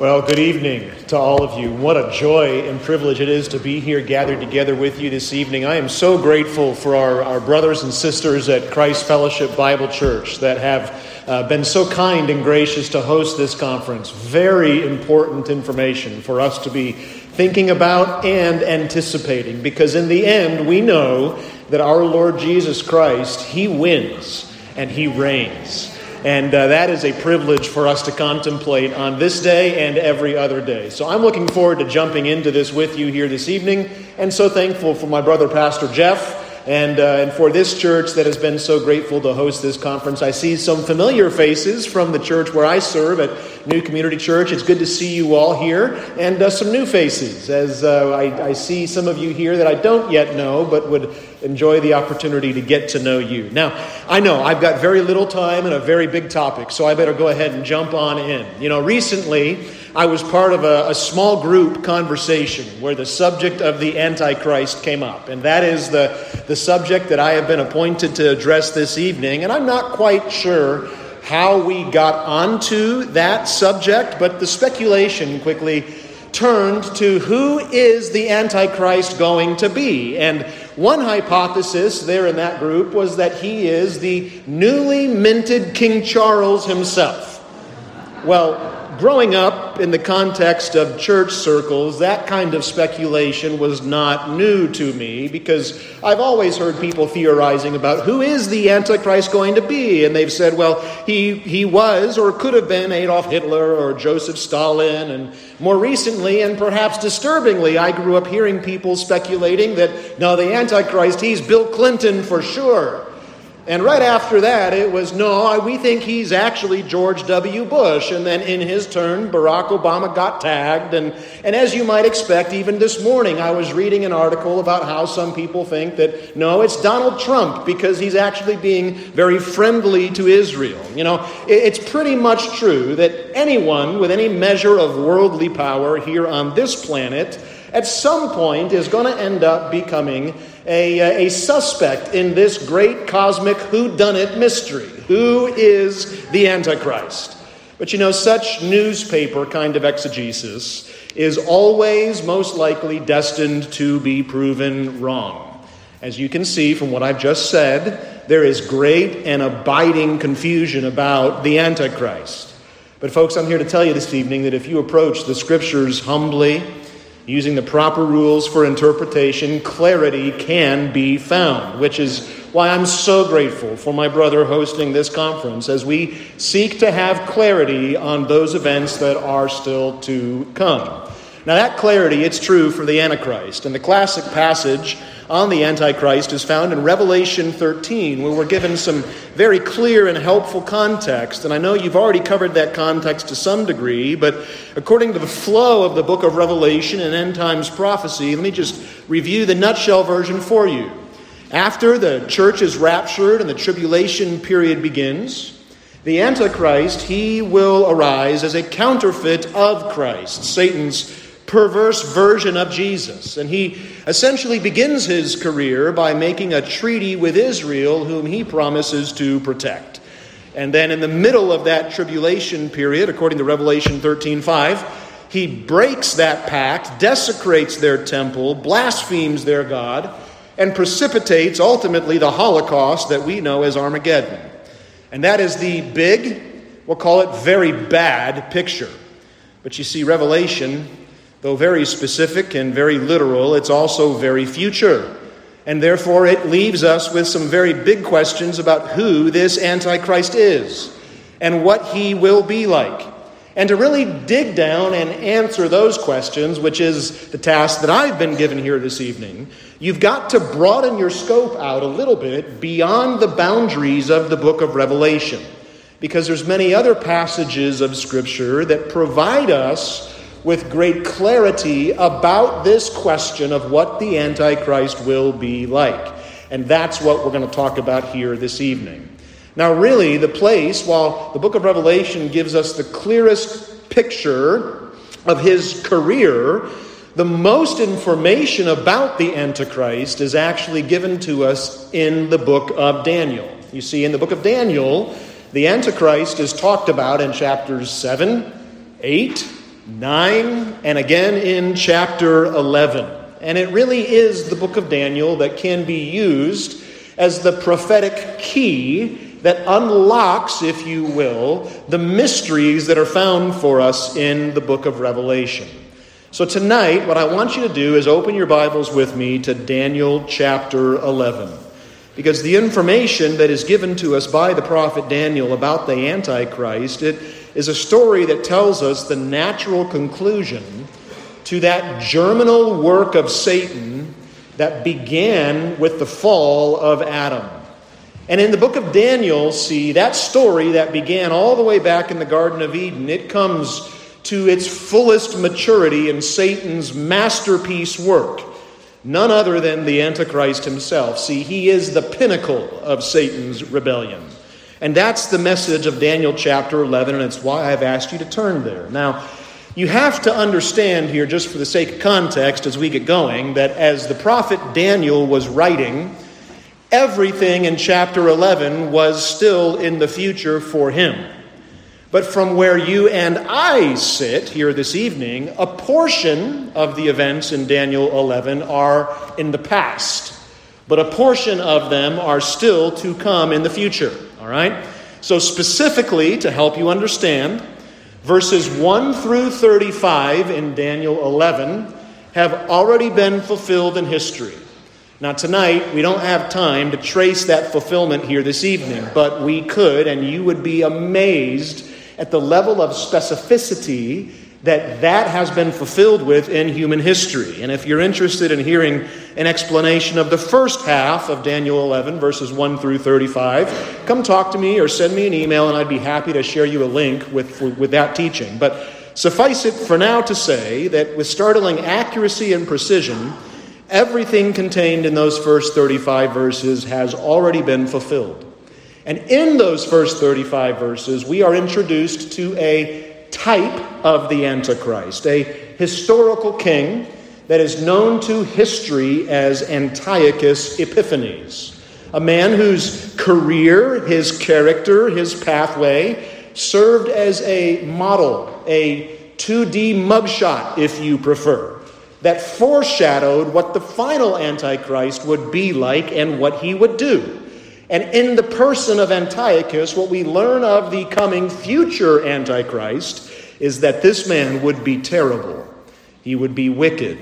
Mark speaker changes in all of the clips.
Speaker 1: Well, good evening to all of you. What a joy and privilege it is to be here gathered together with you this evening. I am so grateful for our, our brothers and sisters at Christ Fellowship Bible Church that have uh, been so kind and gracious to host this conference. Very important information for us to be thinking about and anticipating because, in the end, we know that our Lord Jesus Christ, He wins and He reigns. And uh, that is a privilege for us to contemplate on this day and every other day. So I'm looking forward to jumping into this with you here this evening, and so thankful for my brother, Pastor Jeff. And, uh, and for this church that has been so grateful to host this conference. I see some familiar faces from the church where I serve at New Community Church. It's good to see you all here, and uh, some new faces as uh, I, I see some of you here that I don't yet know, but would enjoy the opportunity to get to know you. Now, I know I've got very little time and a very big topic, so I better go ahead and jump on in. You know, recently I was part of a, a small group conversation where the subject of the Antichrist came up, and that is the, the subject that I have been appointed to address this evening, and I'm not quite sure how we got onto that subject, but the speculation quickly turned to who is the Antichrist going to be? And one hypothesis there in that group was that he is the newly minted King Charles himself. Well, growing up in the context of church circles, that kind of speculation was not new to me because I've always heard people theorizing about who is the Antichrist going to be. And they've said, well, he, he was or could have been Adolf Hitler or Joseph Stalin. And more recently, and perhaps disturbingly, I grew up hearing people speculating that, no, the Antichrist, he's Bill Clinton for sure. And right after that, it was no, we think he's actually George W. Bush. And then in his turn, Barack Obama got tagged. And, and as you might expect, even this morning, I was reading an article about how some people think that no, it's Donald Trump because he's actually being very friendly to Israel. You know, it, it's pretty much true that anyone with any measure of worldly power here on this planet at some point is going to end up becoming a, uh, a suspect in this great cosmic whodunit mystery. Who is the Antichrist? But you know, such newspaper kind of exegesis is always most likely destined to be proven wrong. As you can see from what I've just said, there is great and abiding confusion about the Antichrist. But, folks, I'm here to tell you this evening that if you approach the scriptures humbly, Using the proper rules for interpretation, clarity can be found, which is why I'm so grateful for my brother hosting this conference as we seek to have clarity on those events that are still to come. Now, that clarity, it's true for the Antichrist. And the classic passage on the Antichrist is found in Revelation 13, where we're given some very clear and helpful context. And I know you've already covered that context to some degree, but according to the flow of the book of Revelation and end times prophecy, let me just review the nutshell version for you. After the church is raptured and the tribulation period begins, the Antichrist, he will arise as a counterfeit of Christ, Satan's perverse version of Jesus. And he essentially begins his career by making a treaty with Israel, whom he promises to protect. And then in the middle of that tribulation period, according to Revelation 13 5, he breaks that pact, desecrates their temple, blasphemes their God, and precipitates ultimately the Holocaust that we know as Armageddon. And that is the big, we'll call it very bad picture. But you see, Revelation Though very specific and very literal, it's also very future. And therefore, it leaves us with some very big questions about who this Antichrist is and what he will be like. And to really dig down and answer those questions, which is the task that I've been given here this evening, you've got to broaden your scope out a little bit beyond the boundaries of the book of Revelation. Because there's many other passages of Scripture that provide us with great clarity about this question of what the Antichrist will be like. And that's what we're going to talk about here this evening. Now, really, the place, while the book of Revelation gives us the clearest picture of his career, the most information about the Antichrist is actually given to us in the book of Daniel. You see, in the book of Daniel, the Antichrist is talked about in chapters 7, 8, 9, and again in chapter 11. And it really is the book of Daniel that can be used as the prophetic key that unlocks, if you will, the mysteries that are found for us in the book of Revelation. So, tonight, what I want you to do is open your Bibles with me to Daniel chapter 11. Because the information that is given to us by the prophet Daniel about the Antichrist, it is a story that tells us the natural conclusion to that germinal work of Satan that began with the fall of Adam. And in the book of Daniel, see, that story that began all the way back in the Garden of Eden, it comes to its fullest maturity in Satan's masterpiece work. None other than the Antichrist himself. See, he is the pinnacle of Satan's rebellion. And that's the message of Daniel chapter 11, and it's why I've asked you to turn there. Now, you have to understand here, just for the sake of context as we get going, that as the prophet Daniel was writing, everything in chapter 11 was still in the future for him. But from where you and I sit here this evening, a portion of the events in Daniel 11 are in the past, but a portion of them are still to come in the future. All right? So, specifically, to help you understand, verses 1 through 35 in Daniel 11 have already been fulfilled in history. Now, tonight, we don't have time to trace that fulfillment here this evening, but we could, and you would be amazed at the level of specificity that that has been fulfilled with in human history. And if you're interested in hearing an explanation of the first half of Daniel 11, verses 1 through 35, come talk to me or send me an email, and I'd be happy to share you a link with, with that teaching. But suffice it for now to say that with startling accuracy and precision, everything contained in those first 35 verses has already been fulfilled. And in those first 35 verses, we are introduced to a type of the Antichrist, a historical king that is known to history as Antiochus Epiphanes, a man whose career, his character, his pathway served as a model, a 2D mugshot, if you prefer, that foreshadowed what the final Antichrist would be like and what he would do. And in the person of Antiochus, what we learn of the coming future Antichrist is that this man would be terrible. He would be wicked.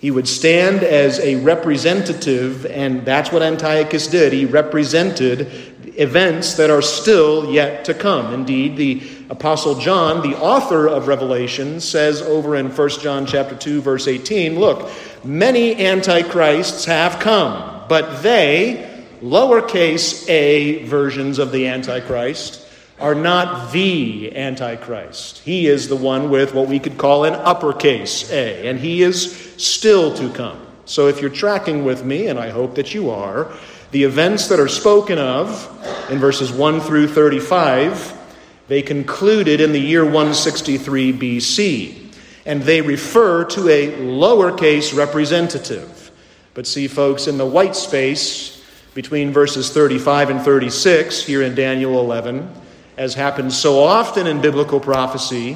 Speaker 1: He would stand as a representative, and that's what Antiochus did. He represented events that are still yet to come. Indeed, the apostle John, the author of Revelation, says over in 1 John chapter 2 verse 18, look, many antichrists have come, but they lowercase a versions of the Antichrist are not the Antichrist. He is the one with what we could call an uppercase A, and he is still to come. So if you're tracking with me, and I hope that you are, the events that are spoken of in verses 1 through 35, they concluded in the year 163 BC, and they refer to a lowercase representative. But see, folks, in the white space, between verses 35 and 36 here in Daniel 11, as happens so often in biblical prophecy,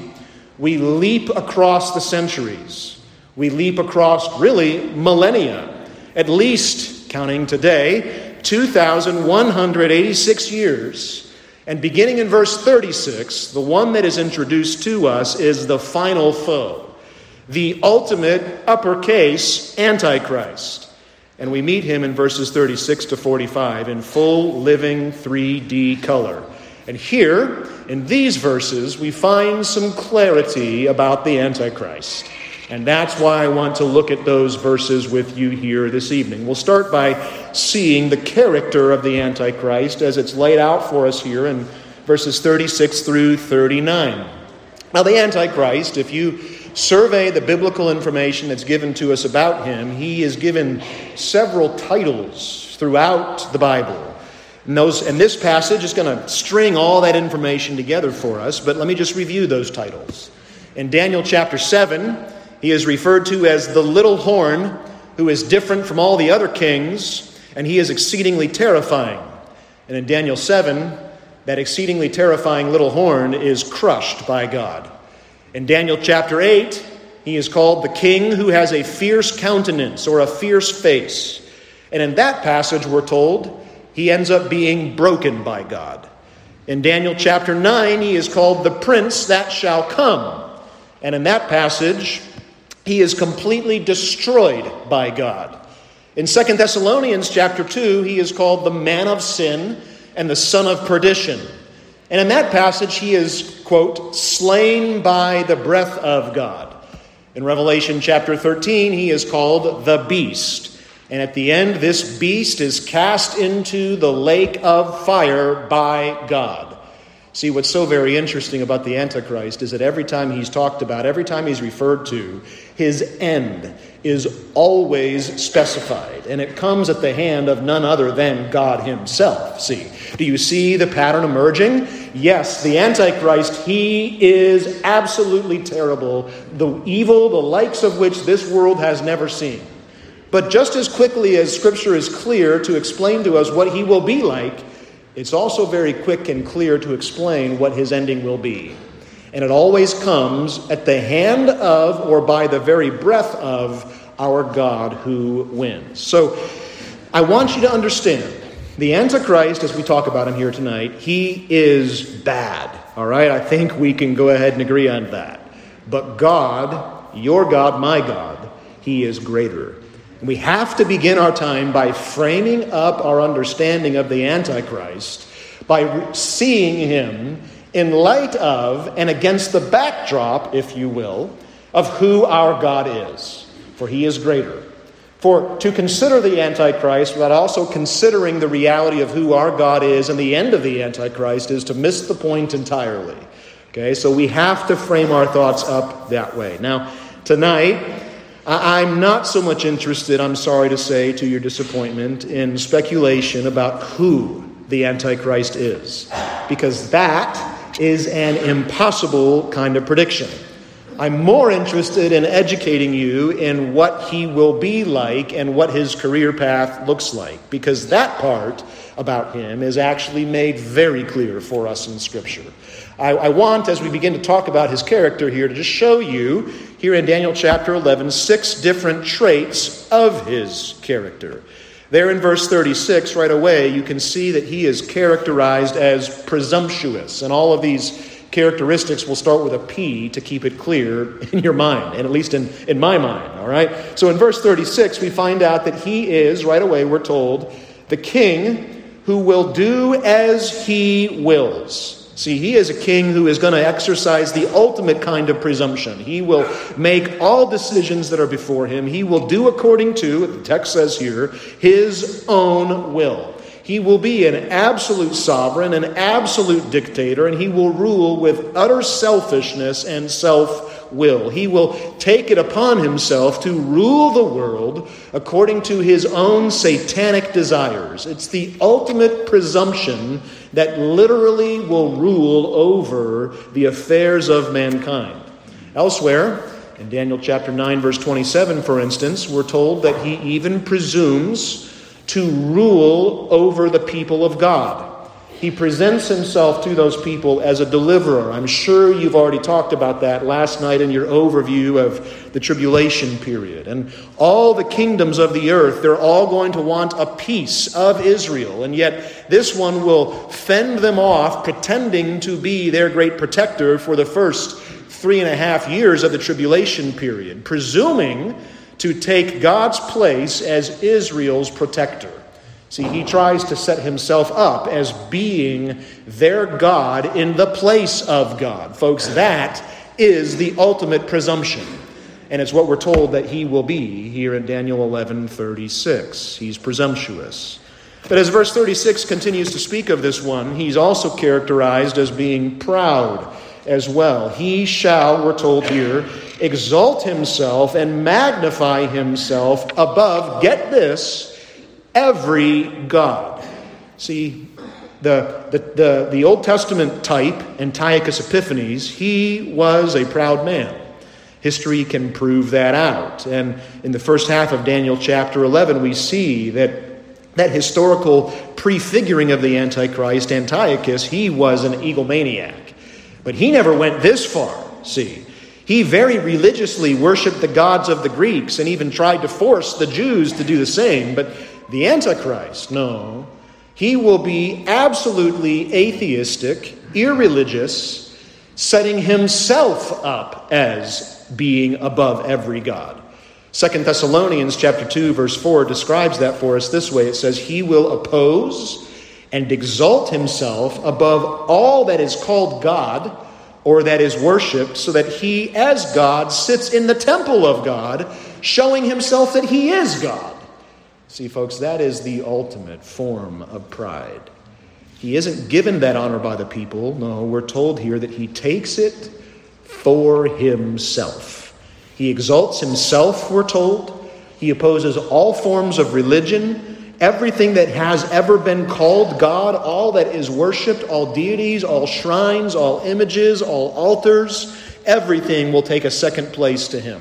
Speaker 1: we leap across the centuries. We leap across really millennia, at least counting today, 2,186 years. And beginning in verse 36, the one that is introduced to us is the final foe, the ultimate uppercase Antichrist. And we meet him in verses 36 to 45 in full living 3D color. And here, in these verses, we find some clarity about the Antichrist. And that's why I want to look at those verses with you here this evening. We'll start by seeing the character of the Antichrist as it's laid out for us here in verses 36 through 39. Now, the Antichrist, if you survey the biblical information that's given to us about him, he is given several titles throughout the Bible. And, those, and this passage is going to string all that information together for us, but let me just review those titles. In Daniel chapter 7, he is referred to as the little horn, who is different from all the other kings, and he is exceedingly terrifying. And in Daniel 7, that exceedingly terrifying little horn is crushed by God. In Daniel chapter 8, he is called the king who has a fierce countenance or a fierce face. And in that passage, we're told he ends up being broken by God. In Daniel chapter 9, he is called the prince that shall come. And in that passage, he is completely destroyed by God. In 2 Thessalonians chapter 2, he is called the man of sin and the son of perdition. And in that passage, he is, quote, slain by the breath of God. In Revelation chapter 13, he is called the beast. And at the end, this beast is cast into the lake of fire by God. See, what's so very interesting about the Antichrist is that every time he's talked about, every time he's referred to, his end is always specified. And it comes at the hand of none other than God himself. See, do you see the pattern emerging? Yes, the Antichrist, he is absolutely terrible, the evil, the likes of which this world has never seen. But just as quickly as Scripture is clear to explain to us what he will be like, it's also very quick and clear to explain what his ending will be. And it always comes at the hand of or by the very breath of our God who wins. So I want you to understand the Antichrist, as we talk about him here tonight, he is bad. All right? I think we can go ahead and agree on that. But God, your God, my God, he is greater. We have to begin our time by framing up our understanding of the Antichrist, by seeing him in light of and against the backdrop, if you will, of who our God is. For he is greater. For to consider the Antichrist without also considering the reality of who our God is and the end of the Antichrist is to miss the point entirely. Okay, so we have to frame our thoughts up that way. Now, tonight, I'm not so much interested, I'm sorry to say, to your disappointment, in speculation about who the Antichrist is, because that is an impossible kind of prediction. I'm more interested in educating you in what he will be like and what his career path looks like, because that part about him is actually made very clear for us in Scripture. I, I, want, as we begin to talk about his character here, to just show you, here in Daniel chapter 11, six different traits of his character. There in verse 36, right away, you can see that he is characterized as presumptuous. And all of these characteristics will start with a P to keep it clear in your mind, and at least in, in my mind, all right? So in verse 36, we find out that he is, right away, we're told, the king who will do as he wills. See, he is a king who is going to exercise the ultimate kind of presumption. He will make all decisions that are before him. He will do according to, the text says here, his own will. He will be an absolute sovereign, an absolute dictator, and he will rule with utter selfishness and self will. He will take it upon himself to rule the world according to his own satanic desires. It's the ultimate presumption that literally will rule over the affairs of mankind. Elsewhere, in Daniel chapter 9, verse 27, for instance, we're told that he even presumes to rule over the people of God. He presents himself to those people as a deliverer. I'm sure you've already talked about that last night in your overview of the tribulation period. And all the kingdoms of the earth, they're all going to want a piece of Israel. And yet, this one will fend them off, pretending to be their great protector for the first three and a half years of the tribulation period, presuming to take God's place as Israel's protector. See, he tries to set himself up as being their God in the place of God. Folks, that is the ultimate presumption. And it's what we're told that he will be here in Daniel 11 36. He's presumptuous. But as verse 36 continues to speak of this one, he's also characterized as being proud as well. He shall, we're told here, exalt himself and magnify himself above, get this, every God. See, the, the, the, the Old Testament type, Antiochus Epiphanes, he was a proud man. History can prove that out. And in the first half of Daniel chapter 11, we see that that historical prefiguring of the Antichrist, Antiochus, he was an egomaniac. But he never went this far, see. He very religiously worshiped the gods of the Greeks and even tried to force the Jews to do the same. But the Antichrist, no. He will be absolutely atheistic, irreligious, setting himself up as being above every god. Second Thessalonians chapter 2 verse 4 describes that for us this way. It says he will oppose and exalt himself above all that is called God or that is worshiped so that he as God sits in the temple of God showing himself that he is God. See folks, that is the ultimate form of pride. He isn't given that honor by the people. No, we're told here that he takes it for himself. He exalts himself, we're told. He opposes all forms of religion, everything that has ever been called God, all that is worshiped, all deities, all shrines, all images, all altars, everything will take a second place to him.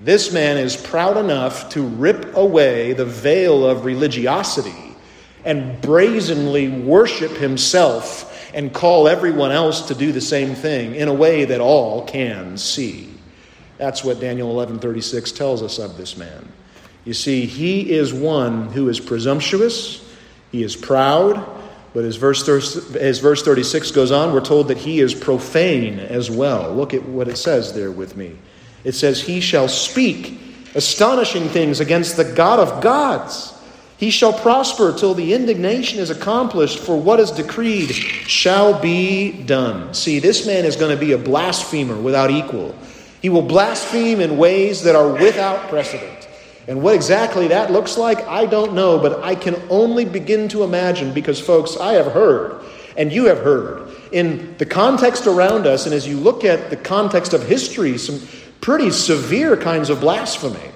Speaker 1: This man is proud enough to rip away the veil of religiosity and brazenly worship himself and call everyone else to do the same thing in a way that all can see. That's what Daniel 11:36 tells us of this man. You see, he is one who is presumptuous, he is proud, but as verse, as verse 36 goes on, we're told that he is profane as well. Look at what it says there with me. It says, He shall speak astonishing things against the God of gods. He shall prosper till the indignation is accomplished, for what is decreed shall be done. See, this man is going to be a blasphemer without equal. He will blaspheme in ways that are without precedent. And what exactly that looks like, I don't know, but I can only begin to imagine because, folks, I have heard, and you have heard, in the context around us, and as you look at the context of history, some pretty severe kinds of blasphemy.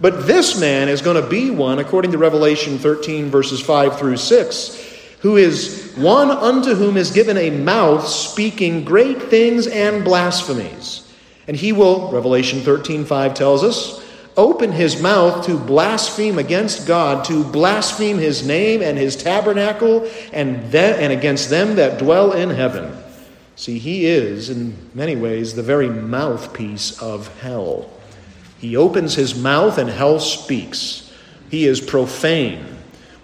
Speaker 1: But this man is going to be one, according to Revelation 13, verses 5 through 6, who is one unto whom is given a mouth speaking great things and blasphemies. And he will, Revelation 13 5 tells us, open his mouth to blaspheme against God, to blaspheme his name and his tabernacle, and, that, and against them that dwell in heaven. See, he is, in many ways, the very mouthpiece of hell. He opens his mouth and hell speaks. He is profane.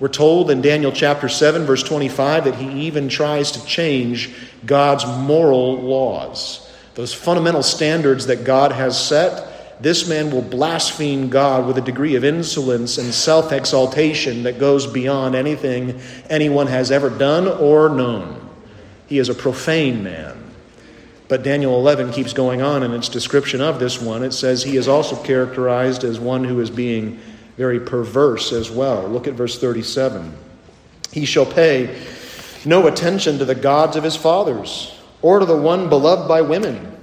Speaker 1: We're told in Daniel chapter 7, verse 25, that he even tries to change God's moral laws those fundamental standards that God has set, this man will blaspheme God with a degree of insolence and self exaltation that goes beyond anything anyone has ever done or known. He is a profane man. But Daniel 11 keeps going on in its description of this one. It says he is also characterized as one who is being very perverse as well. Look at verse 37. He shall pay no attention to the gods of his fathers or to the one beloved by women.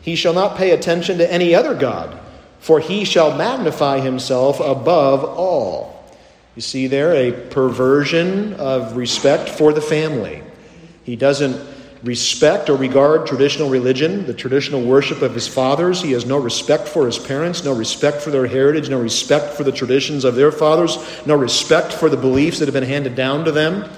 Speaker 1: He shall not pay attention to any other God, for he shall magnify himself above all. You see there a perversion of respect for the family. He doesn't respect or regard traditional religion, the traditional worship of his fathers. He has no respect for his parents, no respect for their heritage, no respect for the traditions of their fathers, no respect for the beliefs that have been handed down to them.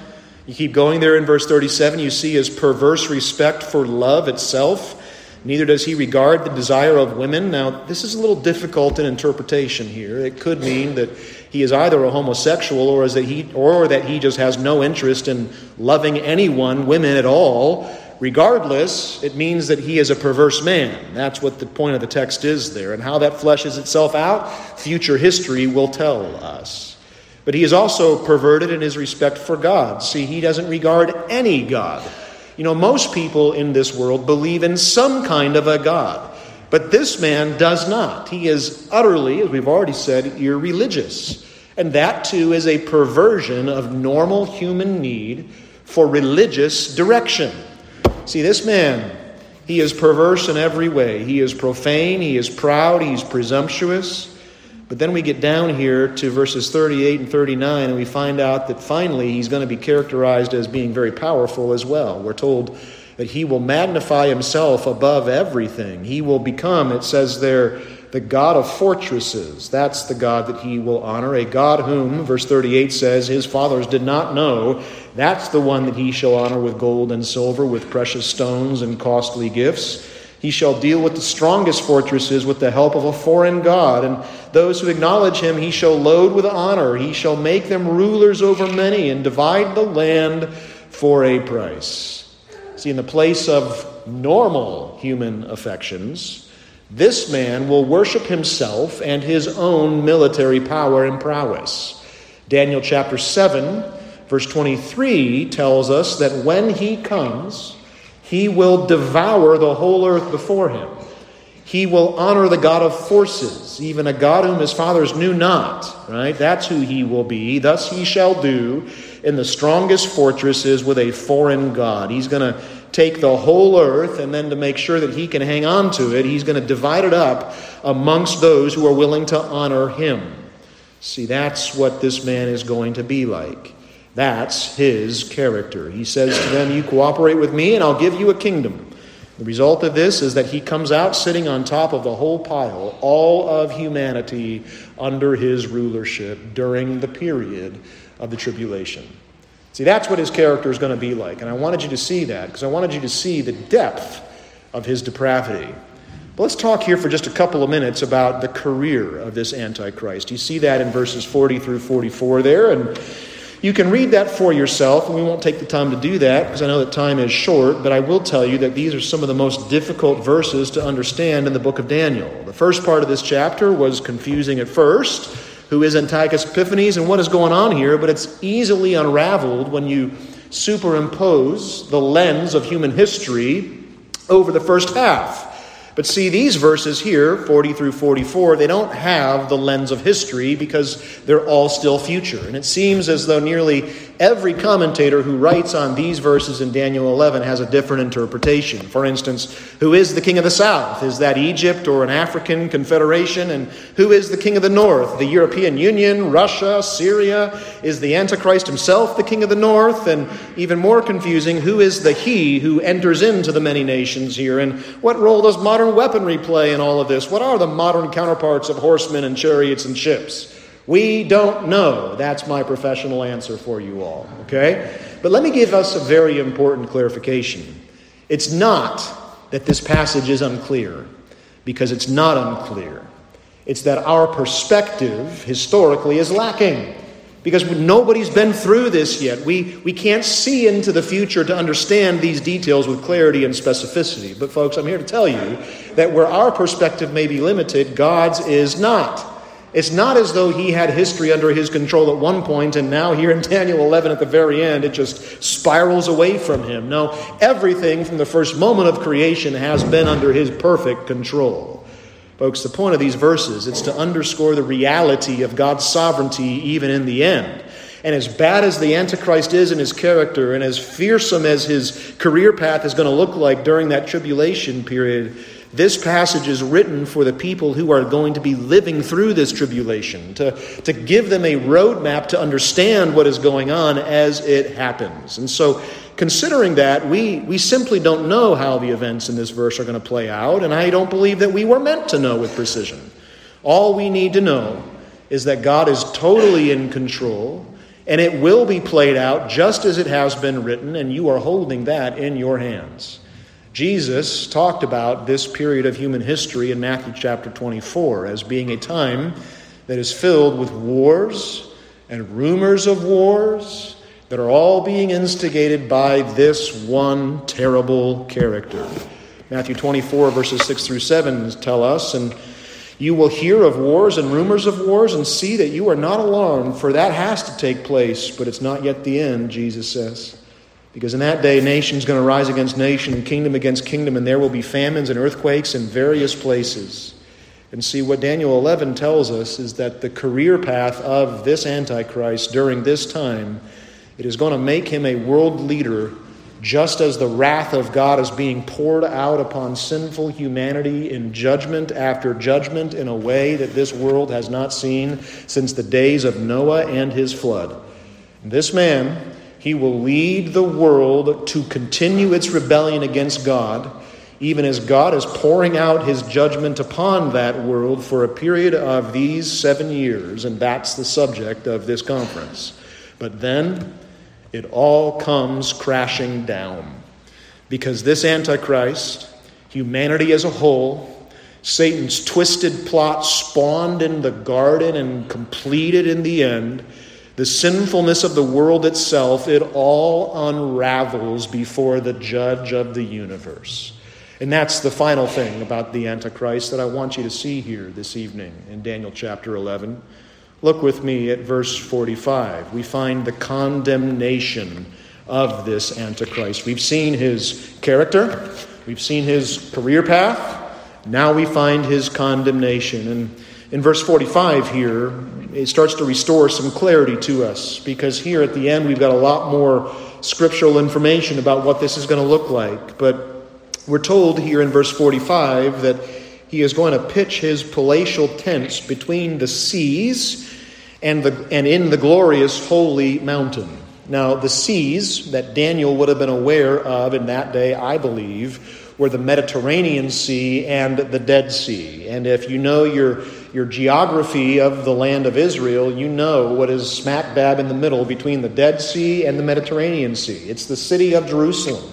Speaker 1: You keep going there in verse 37, you see his perverse respect for love itself. Neither does he regard the desire of women. Now, this is a little difficult in interpretation here. It could mean that he is either a homosexual or, is that he, or that he just has no interest in loving anyone, women at all. Regardless, it means that he is a perverse man. That's what the point of the text is there. And how that fleshes itself out, future history will tell us. But he is also perverted in his respect for God. See, he doesn't regard any God. You know, most people in this world believe in some kind of a God, but this man does not. He is utterly, as we've already said, irreligious. And that too is a perversion of normal human need for religious direction. See, this man, he is perverse in every way. He is profane, he is proud, he's presumptuous. But then we get down here to verses 38 and 39, and we find out that finally he's going to be characterized as being very powerful as well. We're told that he will magnify himself above everything. He will become, it says there, the God of fortresses. That's the God that he will honor, a God whom, verse 38 says, his fathers did not know. That's the one that he shall honor with gold and silver, with precious stones and costly gifts. He shall deal with the strongest fortresses with the help of a foreign God. And those who acknowledge him he shall load with honor. He shall make them rulers over many and divide the land for a price. See, in the place of normal human affections, this man will worship himself and his own military power and prowess. Daniel chapter 7, verse 23 tells us that when he comes, he will devour the whole earth before him. He will honor the God of forces, even a God whom his fathers knew not. Right? That's who he will be. Thus he shall do in the strongest fortresses with a foreign God. He's going to take the whole earth, and then to make sure that he can hang on to it, he's going to divide it up amongst those who are willing to honor him. See, that's what this man is going to be like. That's his character. He says to them, You cooperate with me, and I'll give you a kingdom. The result of this is that he comes out sitting on top of the whole pile, all of humanity under his rulership during the period of the tribulation. See, that's what his character is going to be like. And I wanted you to see that because I wanted you to see the depth of his depravity. But let's talk here for just a couple of minutes about the career of this Antichrist. You see that in verses 40 through 44 there. And you can read that for yourself, and we won't take the time to do that because I know that time is short, but I will tell you that these are some of the most difficult verses to understand in the book of Daniel. The first part of this chapter was confusing at first. Who is Antiochus Epiphanes and what is going on here? But it's easily unraveled when you superimpose the lens of human history over the first half. But see, these verses here, 40 through 44, they don't have the lens of history because they're all still future. And it seems as though nearly every commentator who writes on these verses in Daniel 11 has a different interpretation. For instance, who is the king of the south? Is that Egypt or an African confederation? And who is the king of the north? The European Union, Russia, Syria? Is the Antichrist himself the king of the north? And even more confusing, who is the he who enters into the many nations here? And what role does modern weaponry play in all of this? What are the modern counterparts of horsemen and chariots and ships? We don't know. That's my professional answer for you all, okay? But let me give us a very important clarification. It's not that this passage is unclear, because it's not unclear. It's that our perspective historically is lacking. Because nobody's been through this yet. We, we can't see into the future to understand these details with clarity and specificity. But, folks, I'm here to tell you that where our perspective may be limited, God's is not. It's not as though he had history under his control at one point and now here in Daniel 11 at the very end it just spirals away from him. No, everything from the first moment of creation has been under his perfect control. Folks, the point of these verses is to underscore the reality of God's sovereignty even in the end. And as bad as the Antichrist is in his character, and as fearsome as his career path is going to look like during that tribulation period, this passage is written for the people who are going to be living through this tribulation, to, to give them a roadmap to understand what is going on as it happens. And so, considering that, we, we simply don't know how the events in this verse are going to play out, and I don't believe that we were meant to know with precision. All we need to know is that God is totally in control, and it will be played out just as it has been written, and you are holding that in your hands. Jesus talked about this period of human history in Matthew chapter 24 as being a time that is filled with wars and rumors of wars that are all being instigated by this one terrible character. Matthew 24, verses 6 through 7 tell us, and you will hear of wars and rumors of wars and see that you are not alarmed, for that has to take place, but it's not yet the end, Jesus says. Because in that day, nation's going to rise against nation, and kingdom against kingdom, and there will be famines and earthquakes in various places. And see, what Daniel 11 tells us is that the career path of this Antichrist during this time, it is going to make him a world leader just as the wrath of God is being poured out upon sinful humanity in judgment after judgment in a way that this world has not seen since the days of Noah and his flood. This man he will lead the world to continue its rebellion against God, even as God is pouring out his judgment upon that world for a period of these seven years. And that's the subject of this conference. But then it all comes crashing down. Because this Antichrist, humanity as a whole, Satan's twisted plot spawned in the garden and completed in the end, the sinfulness of the world itself, it all unravels before the judge of the universe. And that's the final thing about the Antichrist that I want you to see here this evening in Daniel chapter 11. Look with me at verse 45. We find the condemnation of this Antichrist. We've seen his character, we've seen his career path. Now we find his condemnation. And in verse 45 here, it starts to restore some clarity to us because here at the end we've got a lot more scriptural information about what this is going to look like. But we're told here in verse 45 that he is going to pitch his palatial tents between the seas and, the, and in the glorious holy mountain. Now, the seas that Daniel would have been aware of in that day, I believe, were the Mediterranean Sea and the Dead Sea. And if you know your, your geography of the land of Israel, you know what is smack dab in the middle between the Dead Sea and the Mediterranean Sea. It's the city of Jerusalem.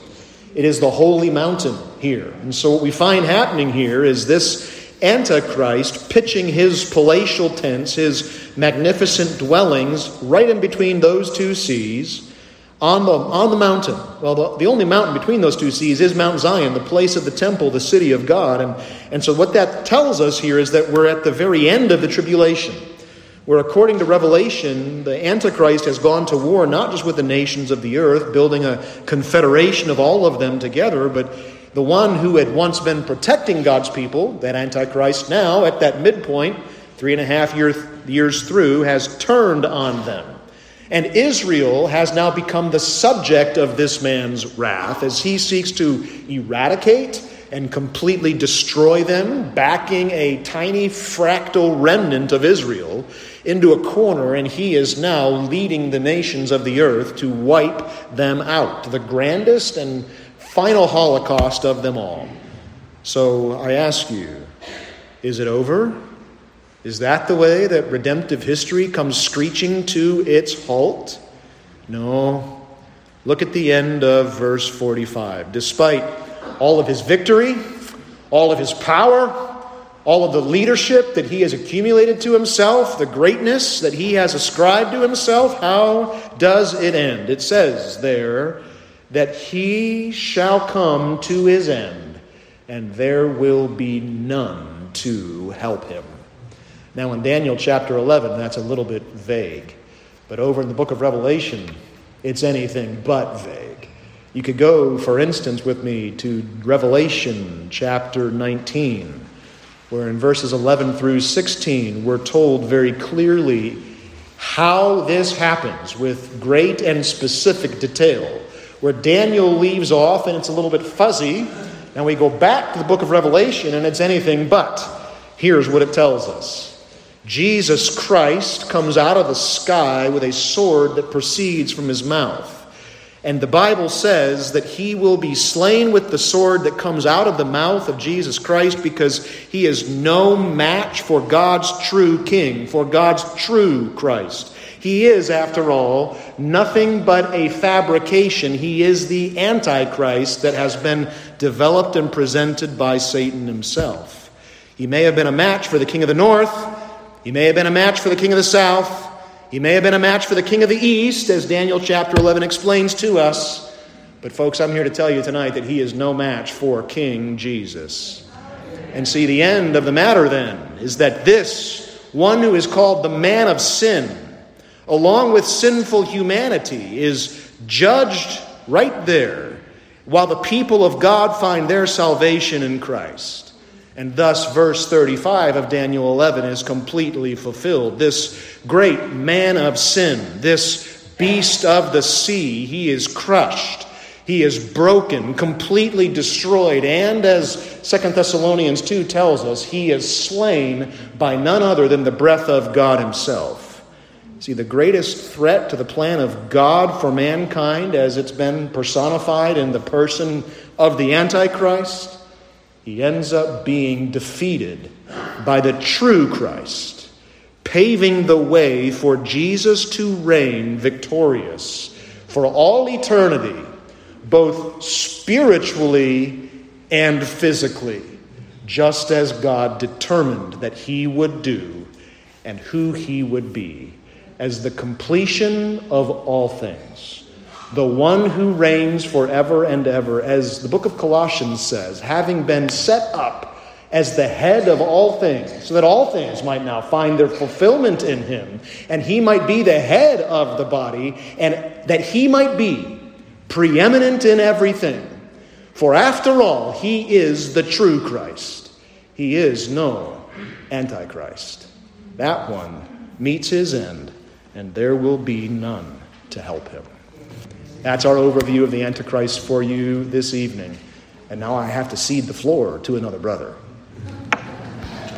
Speaker 1: It is the holy mountain here. And so, what we find happening here is this Antichrist pitching his palatial tents, his magnificent dwellings, right in between those two seas on the, on the mountain. Well, the, the only mountain between those two seas is Mount Zion, the place of the temple, the city of God. And, and so, what that tells us here is that we're at the very end of the tribulation where according to Revelation, the Antichrist has gone to war not just with the nations of the earth, building a confederation of all of them together, but the one who had once been protecting God's people, that Antichrist, now at that midpoint, three and a half year, years through, has turned on them. And Israel has now become the subject of this man's wrath as he seeks to eradicate and completely destroy them, backing a tiny fractal remnant of Israel into a corner, and he is now leading the nations of the earth to wipe them out, the grandest and final holocaust of them all. So I ask you, is it over? Is that the way that redemptive history comes screeching to its halt? No. Look at the end of verse 45. Despite all of his victory, all of his power, all of the leadership that he has accumulated to himself, the greatness that he has ascribed to himself, how does it end? It says there that he shall come to his end, and there will be none to help him. Now, in Daniel chapter 11, that's a little bit vague, but over in the book of Revelation, it's anything but vague. You could go, for instance, with me to Revelation chapter 19 where in verses 11 through 16 we're told very clearly how this happens with great and specific detail. Where Daniel leaves off and it's a little bit fuzzy, and we go back to the book of Revelation and it's anything but. Here's what it tells us Jesus Christ comes out of the sky with a sword that proceeds from his mouth. And the Bible says that he will be slain with the sword that comes out of the mouth of Jesus Christ because he is no match for God's true king, for God's true Christ. He is, after all, nothing but a fabrication. He is the Antichrist that has been developed and presented by Satan himself. He may have been a match for the king of the north, he may have been a match for the king of the south. He may have been a match for the king of the east, as Daniel chapter 11 explains to us. But, folks, I'm here to tell you tonight that he is no match for King Jesus. And see, the end of the matter then is that this one who is called the man of sin, along with sinful humanity, is judged right there while the people of God find their salvation in Christ. And thus, verse 35 of Daniel 11 is completely fulfilled. This great man of sin, this beast of the sea, he is crushed. He is broken, completely destroyed, and as Second Thessalonians 2 tells us, he is slain by none other than the breath of God himself. See, the greatest threat to the plan of God for mankind, as it's been personified in the person of the Antichrist, he ends up being defeated by the true Christ, paving the way for Jesus to reign victorious for all eternity, both spiritually and physically, just as God determined that he would do and who he would be as the completion of all things. The one who reigns forever and ever, as the book of Colossians says, having been set up as the head of all things, so that all things might now find their fulfillment in him, and he might be the head of the body, and that he might be preeminent in everything. For after all, he is the true Christ. He is no Antichrist. That one meets his end, and there will be none to help him. That's our overview of the Antichrist for you this evening. And now I have to cede the floor to another brother.